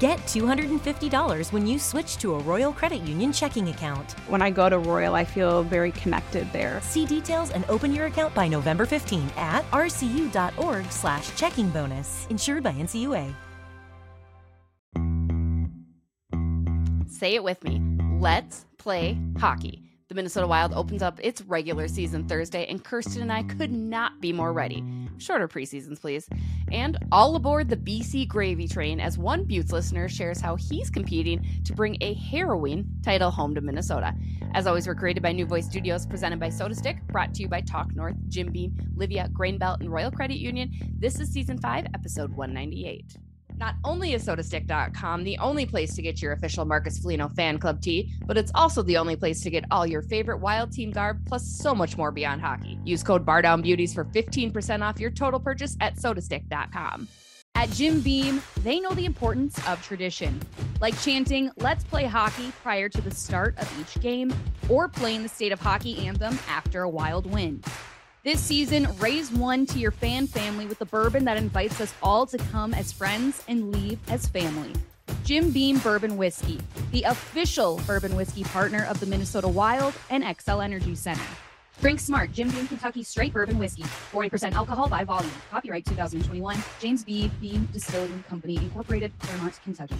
Get $250 when you switch to a Royal Credit Union checking account. When I go to Royal, I feel very connected there. See details and open your account by November 15 at rcu.org slash checking bonus. Insured by NCUA. Say it with me. Let's play hockey. The Minnesota Wild opens up its regular season Thursday, and Kirsten and I could not be more ready. Shorter preseasons, please. And all aboard the BC Gravy Train as one Beauts listener shares how he's competing to bring a harrowing title home to Minnesota. As always, we're created by New Voice Studios, presented by SotaStick, brought to you by Talk North, Jim Beam, Livea, Grain Belt, and Royal Credit Union. This is season 5, episode 198. Not only is sotastick.com the only place to get your official Marcus Foligno fan club tee, but it's also the only place to get all your favorite Wild Team garb plus so much more beyond hockey. Use code BardownBeauties for 15% off your total purchase at sotastick.com. At Jim Beam, they know the importance of tradition, like chanting, let's play hockey prior to the start of each game, or playing the state of hockey anthem after a wild win. This season, raise one to your fan family with the bourbon that invites us all to come as friends and leave as family. Jim Beam Bourbon Whiskey, the official bourbon whiskey partner of the Minnesota Wild and Xcel Energy Center. Drink smart, Jim Beam Kentucky Straight Bourbon Whiskey, 40% alcohol by volume. Copyright 2021, James B. Beam Distilling Company, Incorporated, Clermont, Kentucky.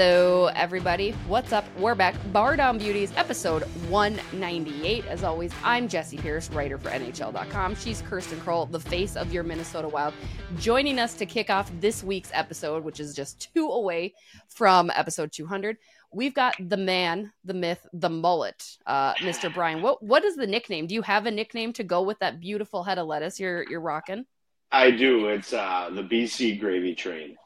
Hello, everybody. What's up? We're back. Bar Down Beauties, episode 198. As always, I'm Jessi Pierce, writer for NHL.com. She's Kirsten Kroll, the face of your Minnesota Wild, joining us to kick off this week's episode, which is just two away from episode 200. We've got the man, the myth, the mullet, uh, Mr. Brian. What what is the nickname? Do you have a nickname to go with that beautiful head of lettuce you're you're rocking? I do. It's uh, the BC Gravy Train.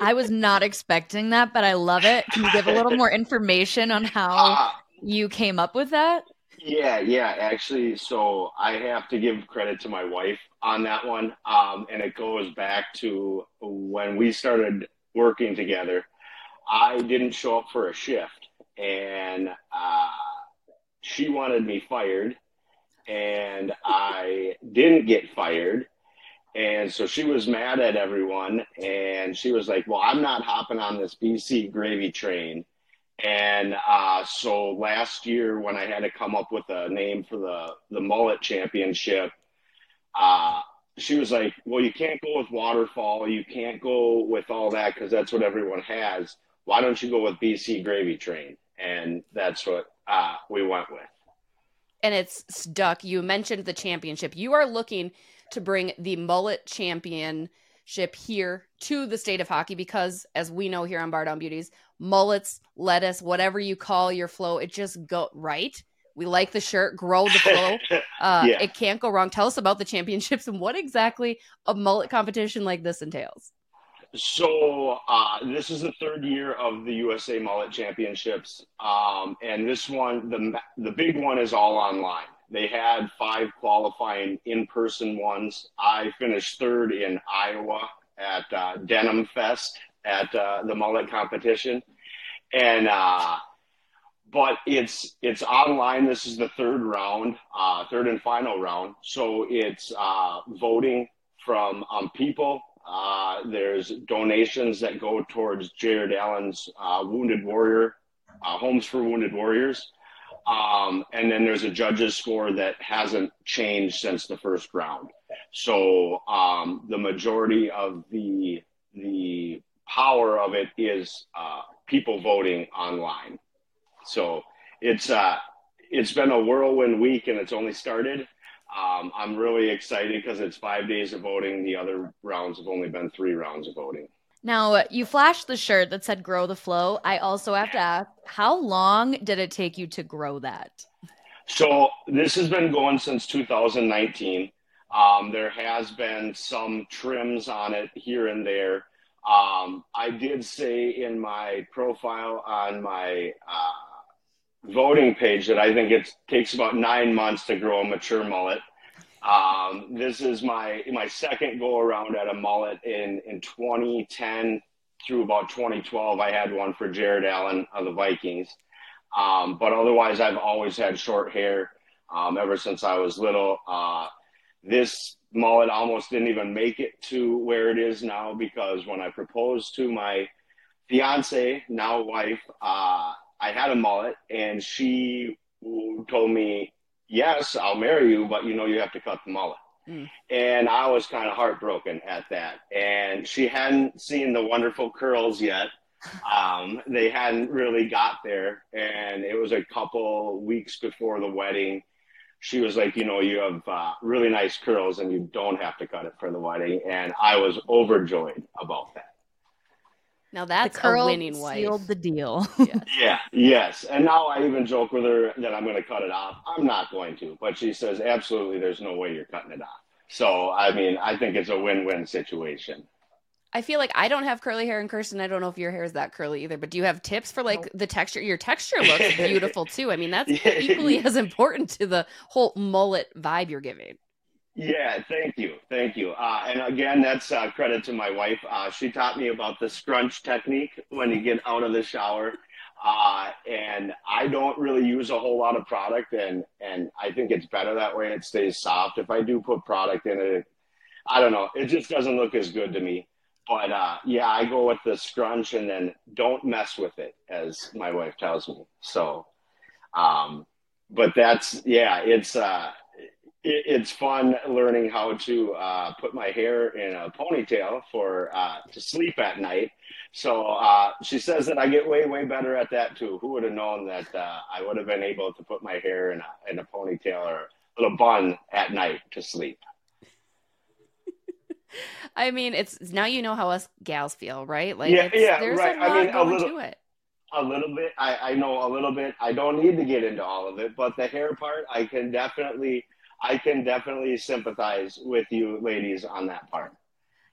I was not expecting that, but I love it. Can you give a little more information on how uh, you came up with that? Yeah, yeah, actually. So I have to give credit to my wife on that one. Um, and it goes back to when we started working together. I didn't show up for a shift, and uh, she wanted me fired, and I didn't get fired and so she was mad at everyone. And she was like, Well, I'm not hopping on this BC gravy train. And uh, so last year, when I had to come up with a name for the, the mullet championship, uh, she was like, Well, you can't go with waterfall. You can't go with all that because that's what everyone has. Why don't you go with BC gravy train? And that's what uh, we went with. And it's stuck. You mentioned the championship. You are looking to bring the mullet championship here to the state of hockey because as we know here on Bar Down Beauties, mullets, lettuce, whatever you call your flow, it just go right. We like the shirt, grow the flow. Uh, yeah. It can't go wrong. Tell us about the championships and what exactly a mullet competition like this entails. So uh, this is the third year of the USA Mullet Championships, um, and this one, the the big one, is all online. They had five qualifying in person ones. I finished third in Iowa at uh, Denim Fest at uh, the mullet competition. And, uh, but it's it's online. This is the third round, uh, third and final round. So it's uh, voting from um, people. Uh, there's donations that go towards Jared Allen's uh, Wounded Warrior, uh, Homes for Wounded Warriors. Um, and then there's a judge's score that hasn't changed since the first round. So um, the majority of the the power of it is uh, people voting online. So it's uh, it's been a whirlwind week and it's only started. Um, I'm really excited because it's five days of voting. The other rounds have only been three rounds of voting. Now, you flashed the shirt that said grow the flow. I also have to ask, how long did it take you to grow that? So, this has been going since 2019. Um, there has been some trims on it here and there. Um, I did say in my profile on my uh, voting page that I think it takes about nine months to grow a mature mullet. Um, this is my my second go around at a mullet in in 2010 through about 2012. I had one for Jared Allen of the Vikings. Um, but otherwise, I've always had short hair um, ever since I was little. Uh, this mullet almost didn't even make it to where it is now because when I proposed to my fiance, now wife, uh, I had a mullet and she told me, Yes, I'll marry you, but you know, you have to cut the mullet. Mm. And I was kind of heartbroken at that. And she hadn't seen the wonderful curls yet. Um, they hadn't really got there. And it was a couple weeks before the wedding. She was like, you know, you have uh, really nice curls and you don't have to cut it for the wedding. And I was overjoyed about that. Now that's a winning wife. Sealed the deal. yes. Yeah, yes. And now I even joke with her that I'm going to cut it off. I'm not going to, but she says absolutely, there's no way you're cutting it off. So I mean, I think it's a win-win situation. I feel like I don't have curly hair, and Kirsten, I don't know if your hair is that curly either. But do you have tips for like the texture? Your texture looks beautiful too. I mean, that's equally as important to the whole mullet vibe you're giving. Yeah, thank you, thank you. Uh, and again, that's uh, credit to my wife. Uh, she taught me about the scrunch technique when you get out of the shower. Uh, and I don't really use a whole lot of product, and and I think it's better that way. It stays soft. If I do put product in it, I don't know. It just doesn't look as good to me. But uh, yeah, I go with the scrunch, and then don't mess with it, as my wife tells me. So, um, but that's yeah, it's uh, it's fun learning how to uh, put my hair in a ponytail for uh, to sleep at night. So uh, she says that I get way way better at that too. Who would have known that uh, I would have been able to put my hair in a in a ponytail or a little bun at night to sleep? I mean, it's now you know how us gals feel, right? Like, yeah, yeah, there's right. a lot I mean, going a little, to it. A little bit. I, I know a little bit. I don't need to get into all of it, but the hair part, I can definitely I can definitely sympathize with you ladies on that part.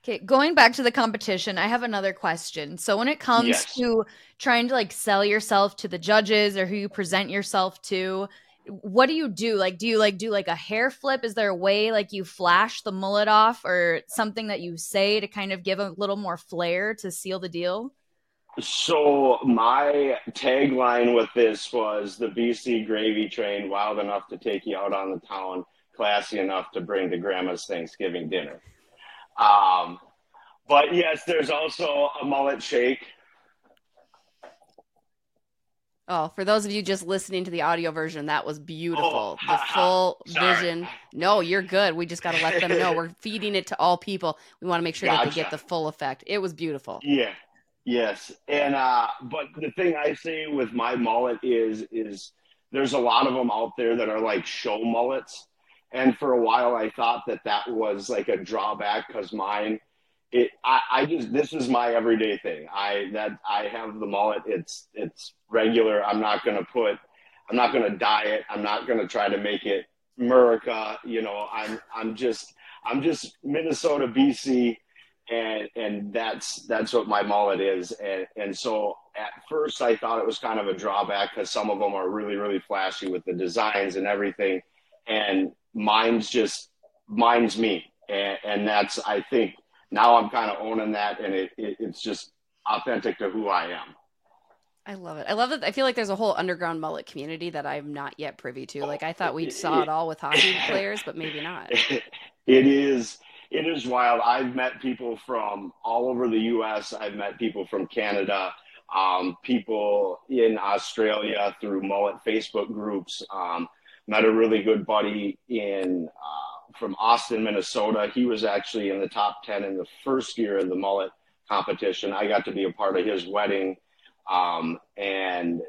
Okay, going back to the competition, I have another question. So when it comes yes. to trying to like sell yourself to the judges or who you present yourself to, what do you do? Like do you like do like a hair flip? Is there a way like you flash the mullet off or something that you say to kind of give a little more flair to seal the deal? So my tagline with this was the BC gravy train wild enough to take you out on the town classy enough to bring to grandma's Thanksgiving dinner. Um, but yes, there's also a mullet shake. Oh, for those of you just listening to the audio version, that was beautiful. Oh, the full vision. No, you're good. We just got to let them know we're feeding it to all people. We want to make sure gotcha. that they get the full effect. It was beautiful. Yeah. Yes. And uh but the thing I say with my mullet is is there's a lot of them out there that are like show mullets and for a while, I thought that that was like a drawback because mine, it, I, I just, this is my everyday thing. I, that I have the mullet. It's, it's regular. I'm not going to put, I'm not going to dye it. I'm not going to try to make it America. You know, I'm, I'm just, I'm just Minnesota, BC. And, and that's, that's what my mullet is. And, and so at first I thought it was kind of a drawback because some of them are really, really flashy with the designs and everything. And mine's just mine's me, and, and that's I think now I'm kind of owning that, and it, it, it's just authentic to who I am. I love it. I love that. I feel like there's a whole underground mullet community that I'm not yet privy to. Like I thought we saw it all with hockey players, but maybe not. It is. It is wild. I've met people from all over the U.S. I've met people from Canada, um, people in Australia through mullet Facebook groups. Um, met a really good buddy in uh, from Austin, Minnesota. He was actually in the top ten in the first year of the mullet competition. I got to be a part of his wedding, um, and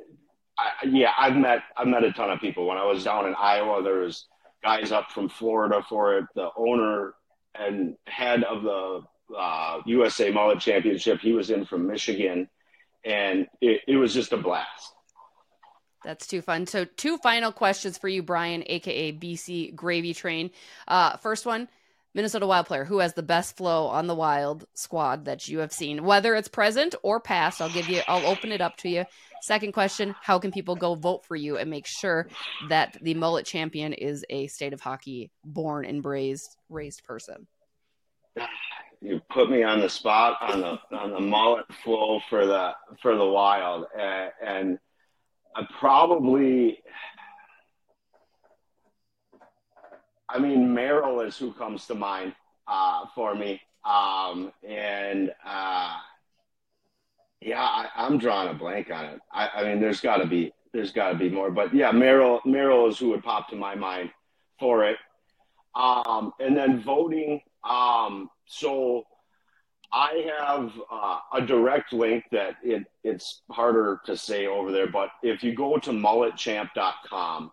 I, yeah, I've met I've met a ton of people. When I was down in Iowa, there was guys up from Florida for it. The owner and head of the uh, USA Mullet Championship, he was in from Michigan, and it, it was just a blast. That's too fun. So, two final questions for you, Brian, aka BC Gravy Train. Uh, first one Minnesota Wild player who has the best flow on the Wild squad that you have seen, whether it's present or past. I'll give you, I'll open it up to you. Second question How can people go vote for you and make sure that the mullet champion is a state of hockey born and raised, raised person? You put me on the spot on the on the mullet flow for the for the wild and, and I probably. I mean, Merrill is who comes to mind uh, for me, um, and uh, yeah, I, am drawing a blank on it. I, I mean, there's got to be there's got to be more, but yeah, Merrill Merrill is who would pop to my mind for it. Um, and then voting. Um, so I have uh, a direct link that it, it's harder to say over there, but if you go to mulletchamp.com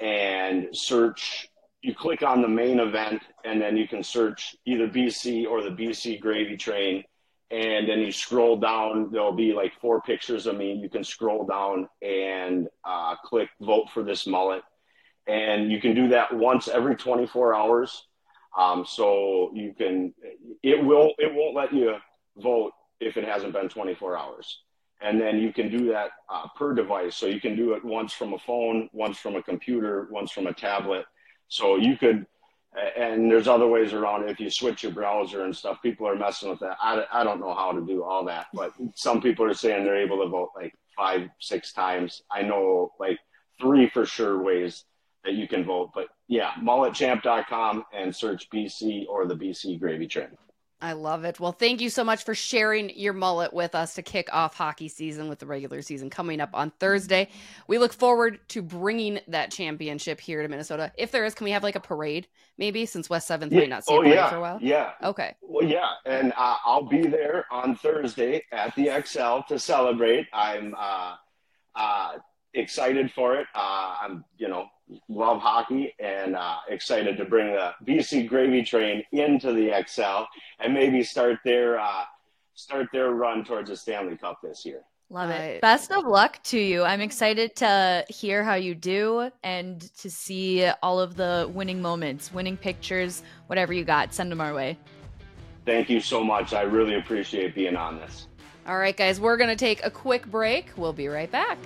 and search, you click on the main event, and then you can search either BC or the BC Gravy Train. And then you scroll down, there'll be like four pictures of me. You can scroll down and uh, click vote for this mullet and you can do that once every 24 hours. Um, so you can, it will, it won't let you vote if it hasn't been 24 hours. And then you can do that uh, per device. So you can do it once from a phone, once from a computer, once from a tablet. So you could, and there's other ways around it. If you switch your browser and stuff, people are messing with that. I, I don't know how to do all that, but some people are saying they're able to vote like five, six times. I know like three for sure ways that you can vote. But yeah, mulletchamp.com and search BC or the BC Gravy Train. I love it. Well, thank you so much for sharing your mullet with us to kick off hockey season with the regular season coming up on Thursday. We look forward to bringing that championship here to Minnesota. If there is, can we have like a parade maybe since West 7th yeah. might not see oh, yeah. for a while? Yeah. Okay. Well, yeah. And uh, I'll be there on Thursday at the Xcel to celebrate. I'm uh, uh, excited for it. Uh, I'm, you know, love hockey and uh, excited to bring the BC Gravy Train into the Xcel and maybe start their uh, start their run towards the Stanley Cup this year. Love it. Best of luck to you. I'm excited to hear how you do and to see all of the winning moments, winning pictures, whatever you got. Send them our way. Thank you so much. I really appreciate being on this. All right, guys, we're going to take a quick break. We'll be right back.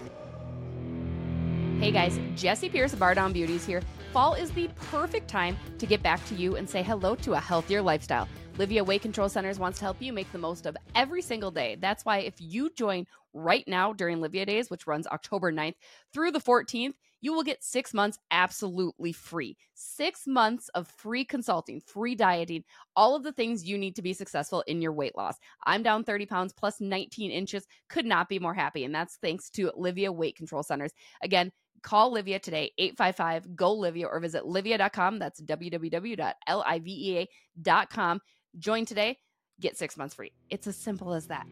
Hey guys, Jessi Pierce of Bar Down Beauties here. Fall is the perfect time to get back to you and say hello to a healthier lifestyle. Livea Weight Control Centers wants to help you make the most of every single day. That's why if you join right now during Livea Days, which runs October 9th through the 14th, you will get six months absolutely free. Six months of free consulting, free dieting, all of the things you need to be successful in your weight loss. I'm down 30 pounds plus 19 inches. Could not be more happy. And that's thanks to Livea Weight Control Centers. Again, Call Livea today, 855 GO Livea, or visit livea.com. That's www.livea.com. Join today, get six months free. It's as simple as that.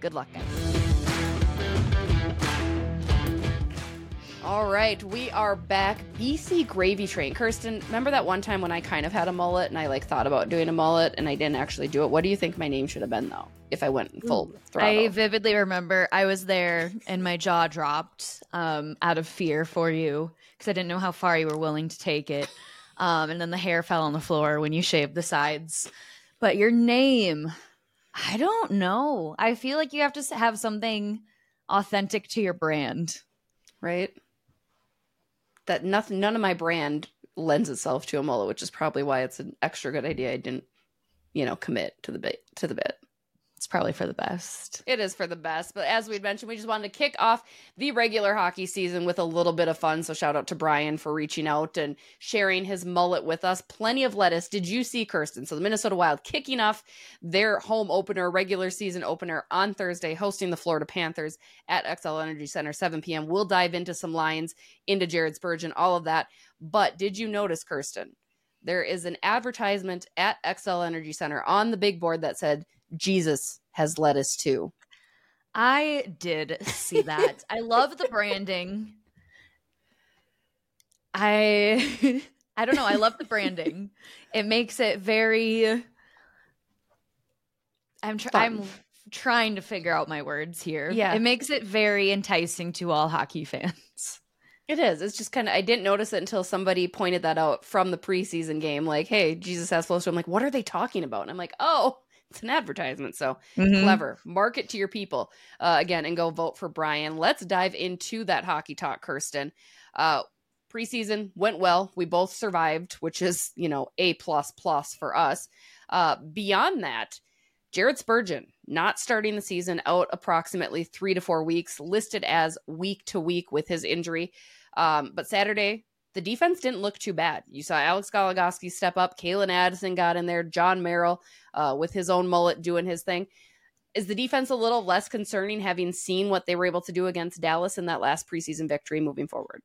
Good luck, guys. All right, we are back. BC Gravy Train. Kirsten, remember that one time when I kind of had a mullet and I like thought about doing a mullet and I didn't actually do it? What do you think my name should have been though? If I went full throttle? I vividly remember I was there and my jaw dropped um, out of fear for you because I didn't know how far you were willing to take it. Um, and then the hair fell on the floor when you shaved the sides. But your name, I don't know. I feel like you have to have something authentic to your brand, right? that nothing none of my brand lends itself to a mullet, which is probably why it's an extra good idea I didn't, you know, commit to the bit to the bit. It's probably for the best. It is for the best. But as we'd mentioned, we just wanted to kick off the regular hockey season with a little bit of fun. So shout out to Brian for reaching out and sharing his mullet with us. Plenty of lettuce. Did you see Kirsten? So the Minnesota Wild kicking off their home opener, regular season opener on Thursday, hosting the Florida Panthers at Xcel Energy Center, 7 p.m. We'll dive into some lines, into Jared Spurgeon, all of that. But did you notice, Kirsten? There is an advertisement at Xcel Energy Center on the big board that said, Jesus has led us to. I did see that. I love the branding. I I don't know, I love the branding. It makes it very I'm tr- I'm trying to figure out my words here. Yeah. It makes it very enticing to all hockey fans. It is. It's just kind of I didn't notice it until somebody pointed that out from the preseason game. Like, hey, Jesus has flows. So I'm like, what are they talking about? And I'm like, oh, it's an advertisement. So mm-hmm. clever. Market to your people uh, again and go vote for Brian. Let's dive into that hockey talk, Kirsten. Uh, preseason went well. We both survived, which is, you know, A plus plus for us. Uh, beyond that, Jared Spurgeon not starting the season out approximately three to four weeks, listed as week to week with his injury. Um, but Saturday, the defense didn't look too bad. You saw Alex Goligoski step up, Calen Addison got in there, Jon Merrill uh, with his own mullet doing his thing. Is the defense a little less concerning having seen what they were able to do against Dallas in that last preseason victory moving forward?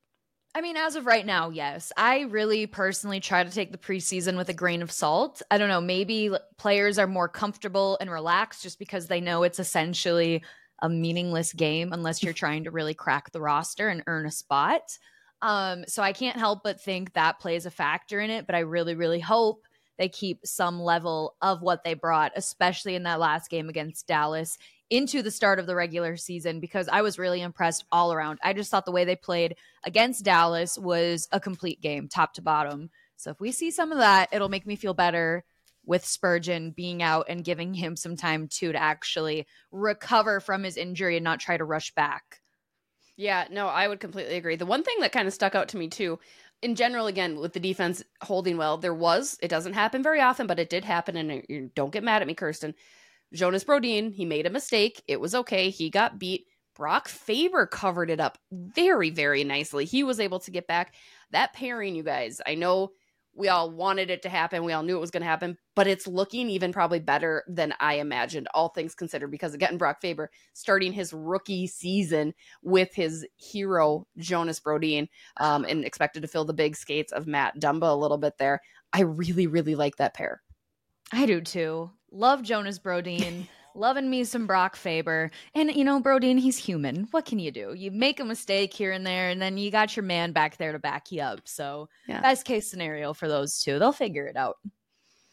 I mean, as of right now, yes. I really personally try to take the preseason with a grain of salt. I don't know, maybe players are more comfortable and relaxed just because they know it's essentially a meaningless game unless you're trying to really crack the roster and earn a spot. Um, so I can't help but think that plays a factor in it, but I really, really hope they keep some level of what they brought, especially in that last game against Dallas into the start of the regular season because I was really impressed all around. I just thought the way they played against Dallas was a complete game, top to bottom. So if we see some of that, it'll make me feel better with Spurgeon being out and giving him some time too to actually recover from his injury and not try to rush back. Yeah, no, I would completely agree. The one thing that kind of stuck out to me too, in general, again, with the defense holding well, there was, it doesn't happen very often, but it did happen. And don't get mad at me, Kirsten. Jonas Brodin, he made a mistake. It was okay. He got beat. Brock Faber covered it up very, very nicely. He was able to get back. That pairing, you guys, I know we all wanted it to happen. We all knew it was going to happen, but it's looking even probably better than I imagined, all things considered, because again, Brock Faber starting his rookie season with his hero, Jonas Brodin, um, and expected to fill the big skates of Matt Dumba a little bit there. I really, really like that pair. I do too. Love Jonas Brodin. Loving me some Brock Faber. And, you know, Brodin, he's human. What can you do? You make a mistake here and there, and then you got your man back there to back you up. So, yeah. best case scenario for those two. They'll figure it out.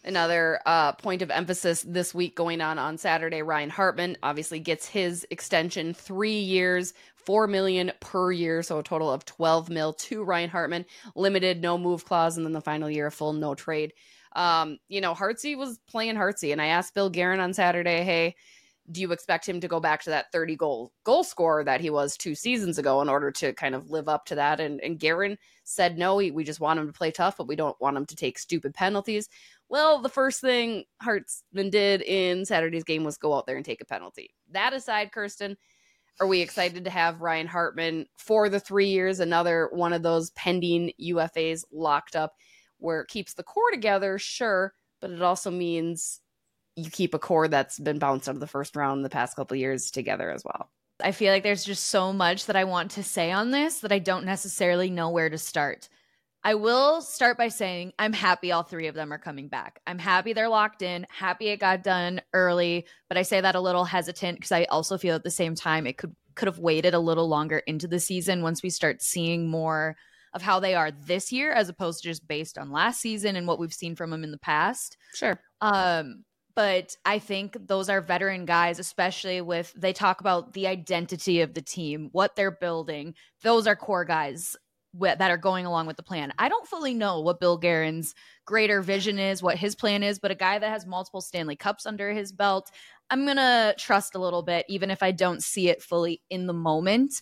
Another uh, point of emphasis this week going on on Saturday. Ryan Hartman obviously gets his extension, three years, four million per year, so a total of twelve mil to Ryan Hartman. Limited, no move clause, and then the final year, a full no trade um, you know, Hartsey was playing Hartsey, and I asked Bill Guerin on Saturday, hey, do you expect him to go back to that 30 goal goal scorer that he was two seasons ago in order to kind of live up to that? And and Guerin said no, we, we just want him to play tough, but we don't want him to take stupid penalties. Well, the first thing Hartman did in Saturday's game was go out there and take a penalty. That aside, Kirsten, are we excited to have Ryan Hartman for the three years, another one of those pending UFAs locked up? Where it keeps the core together, sure, but it also means you keep a core that's been bounced out of the first round in the past couple years together as well. I feel like there's just so much that I want to say on this that I don't necessarily know where to start. I will start by saying I'm happy all three of them are coming back. I'm happy they're locked in, happy it got done early, but I say that a little hesitant because I also feel at the same time it could could have waited a little longer into the season once we start seeing more of how they are this year as opposed to just based on last season and what we've seen from them in the past. Sure. Um but I think those are veteran guys, especially with they talk about the identity of the team, what they're building. Those are core guys that are going along with the plan. I don't fully know what Bill Guerin's greater vision is, what his plan is, but a guy that has multiple Stanley Cups under his belt, I'm going to trust a little bit, even if I don't see it fully in the moment.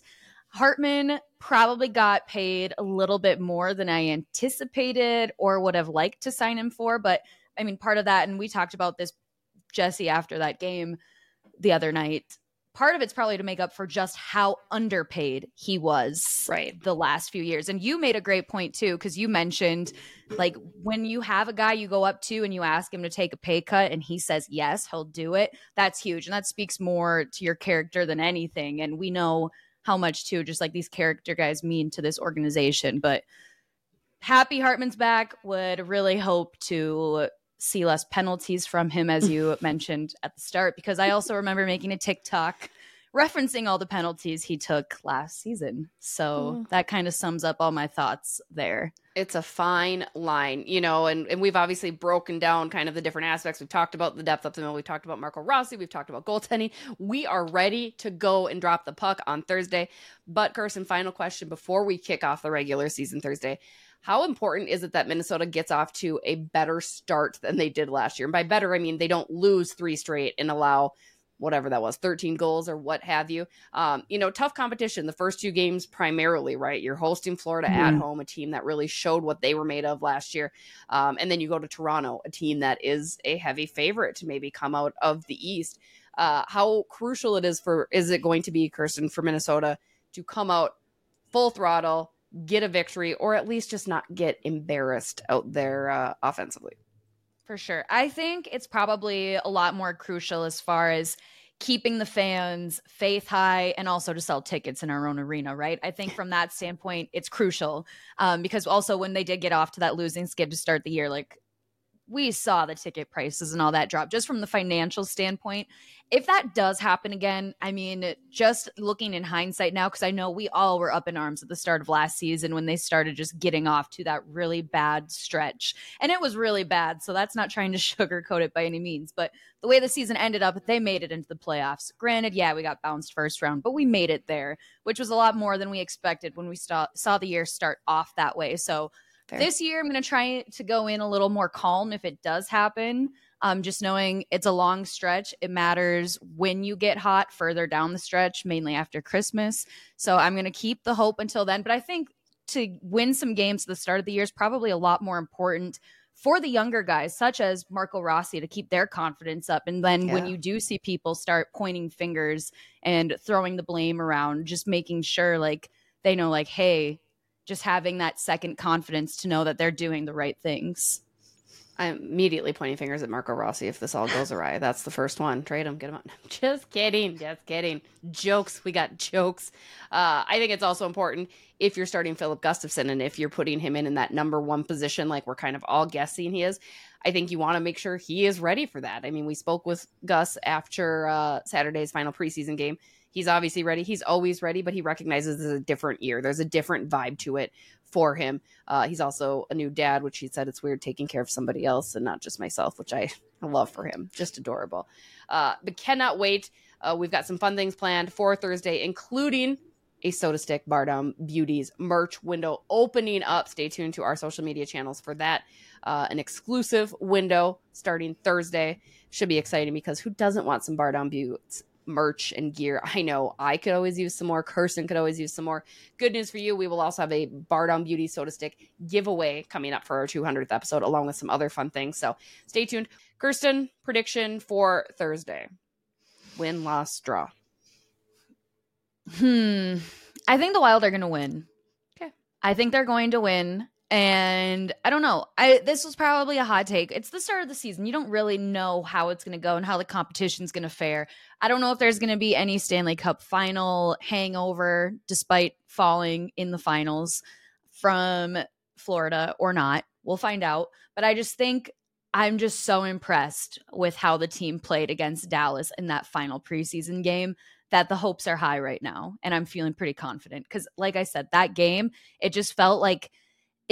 Hartman probably got paid a little bit more than I anticipated or would have liked to sign him for. But I mean, part of that, and we talked about this, Jessi, after that game the other night. Part of it's probably to make up for just how underpaid he was right the last few years. And you made a great point too, because you mentioned like when you have a guy you go up to and you ask him to take a pay cut and he says yes, he'll do it. That's huge. And that speaks more to your character than anything. And we know how much too just like these character guys mean to this organization. But happy Hartman's back. Would really hope to see less penalties from him, as you mentioned at the start, because I also remember making a TikTok referencing all the penalties he took last season. So mm. that kind of sums up all my thoughts there. It's a fine line, you know, and, and we've obviously broken down kind of the different aspects. We've talked about the depth of the middle. We've talked about Marco Rossi. We've talked about goaltending. We are ready to go and drop the puck on Thursday. But, Kirsten, final question before we kick off the regular season Thursday. How important is it that Minnesota gets off to a better start than they did last year? And by better, I mean they don't lose three straight and allow whatever that was, 13 goals or what have you. Um, you know, tough competition. The first two games primarily, right? You're hosting Florida mm-hmm. at home, a team that really showed what they were made of last year. Um, and then you go to Toronto, a team that is a heavy favorite to maybe come out of the East. Uh, how crucial it is for is it going to be, Kirsten, for Minnesota to come out full throttle, get a victory, or at least just not get embarrassed out there uh, offensively? For sure. I think it's probably a lot more crucial as far as keeping the fans faith high and also to sell tickets in our own arena, right? I think from that standpoint, it's crucial um, because also when they did get off to that losing skid to start the year, like we saw the ticket prices and all that drop just from the financial standpoint. If that does happen again, I mean, just looking in hindsight now, because I know we all were up in arms at the start of last season when they started just getting off to that really bad stretch. And it was really bad. So that's not trying to sugarcoat it by any means. But the way the season ended up, they made it into the playoffs. Granted, yeah, we got bounced first round, but we made it there, which was a lot more than we expected when we saw, saw the year start off that way. So, Fair. This year, I'm going to try to go in a little more calm if it does happen. Um, just knowing it's a long stretch. It matters when you get hot further down the stretch, mainly after Christmas. So I'm going to keep the hope until then. But I think to win some games at the start of the year is probably a lot more important for the younger guys, such as Marco Rossi, to keep their confidence up. And then yeah. when you do see people start pointing fingers and throwing the blame around, just making sure like they know, like, hey, just having that second confidence to know that they're doing the right things. I'm immediately pointing fingers at Marco Rossi if this all goes awry. That's the first one. Trade him, get him out. Just kidding. Just kidding. Jokes. We got jokes. Uh, I think it's also important if you're starting Filip Gustavsson and if you're putting him in in that number one position, like we're kind of all guessing he is. I think you want to make sure he is ready for that. I mean, we spoke with Gus after uh, Saturday's final preseason game He's obviously ready. He's always ready, but he recognizes it's a different year. There's a different vibe to it for him. Uh, he's also a new dad, which he said it's weird taking care of somebody else and not just myself, which I love for him. Just adorable. Uh, but cannot wait. Uh, we've got some fun things planned for Thursday, including a SotaStick Bar Beauties merch window opening up. Stay tuned to our social media channels for that. Uh, an exclusive window starting Thursday. Should be exciting because who doesn't want some Bar Beauties merch and gear. I know I could always use some more. Kirsten could always use some more. Good news for you. We will also have a Bar Down Beauty SotaStick giveaway coming up for our 200th episode, along with some other fun things. So stay tuned. Kirsten, prediction for Thursday win, loss, draw. Hmm. I think the Wild are going to win. Okay. I think they're going to win. And I don't know. I this was probably a hot take. It's the start of the season. You don't really know how it's going to go and how the competition's going to fare. I don't know if there's going to be any Stanley Cup final hangover despite falling in the finals from Florida or not. We'll find out. But I just think I'm just so impressed with how the team played against Dallas in that final preseason game that the hopes are high right now. And I'm feeling pretty confident because, like I said, that game, it just felt like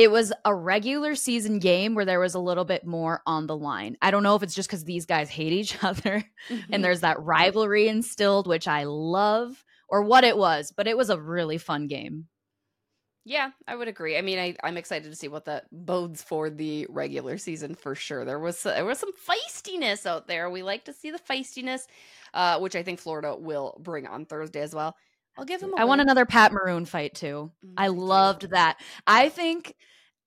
it was a regular season game where there was a little bit more on the line. I don't know if it's just because these guys hate each other mm-hmm. and there's that rivalry instilled, which I love, or what it was, but it was a really fun game. Yeah, I would agree. I mean, I, I'm excited to see what that bodes for the regular season for sure. There was there was some feistiness out there. We like to see the feistiness, uh, which I think Florida will bring on Thursday as well. I'll give him. I want another Pat Maroon fight too. Mm, I loved that. I think,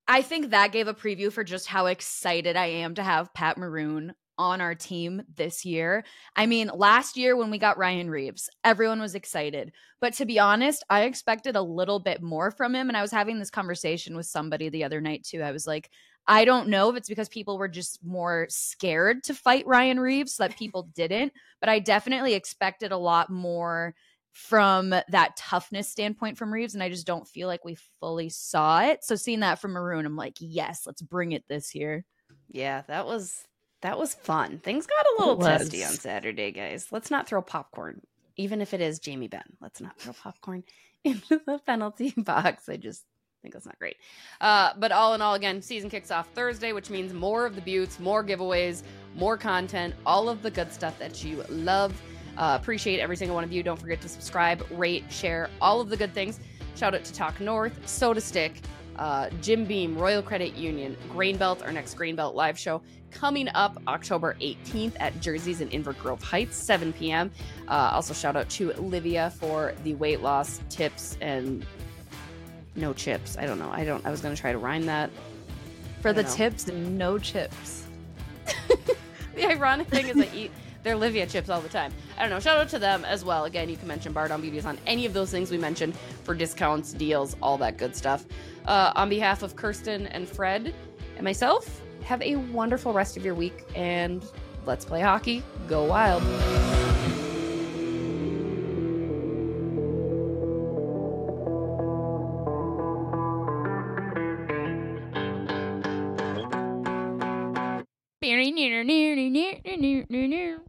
I think that gave a preview for just how excited I am to have Pat Maroon on our team this year. I mean, last year when we got Ryan Reaves, everyone was excited. But to be honest, I expected a little bit more from him. And I was having this conversation with somebody the other night too. I was like, I don't know if it's because people were just more scared to fight Ryan Reaves so that people didn't, but I definitely expected a lot more from that toughness standpoint from Reaves, and I just don't feel like we fully saw it. So seeing that from Maroon, I'm like, yes, let's bring it this year. Yeah, that was that was fun. Things got a little testy on Saturday, guys. Let's not throw popcorn, even if it is Jamie Benn. Let's not throw popcorn into the penalty box. I just think that's not great. Uh, but all in all, again, season kicks off Thursday, which means more of the Beauts, more giveaways, more content, all of the good stuff that you love. Uh, appreciate every single one of you. Don't forget to subscribe, rate, share, all of the good things. Shout out to Talk North, SotaStick, uh, Jim Beam, Royal Credit Union, Grain Belt, our next Grain Belt live show coming up October 18th at Jersey's in Inver Grove Heights, 7 p.m. Uh, also, shout out to Livea for the weight loss tips and no chips. I don't know. I don't. I was gonna try to rhyme that for the know. tips and no chips. the ironic thing is I eat their Livea chips all the time. I don't know. Shout out to them as well. Again, you can mention Bar Down Beauties on any of those things we mentioned for discounts, deals, all that good stuff. Uh, on behalf of Kirsten and Fred and myself, have a wonderful rest of your week and let's play hockey. Go wild. near near near near near near near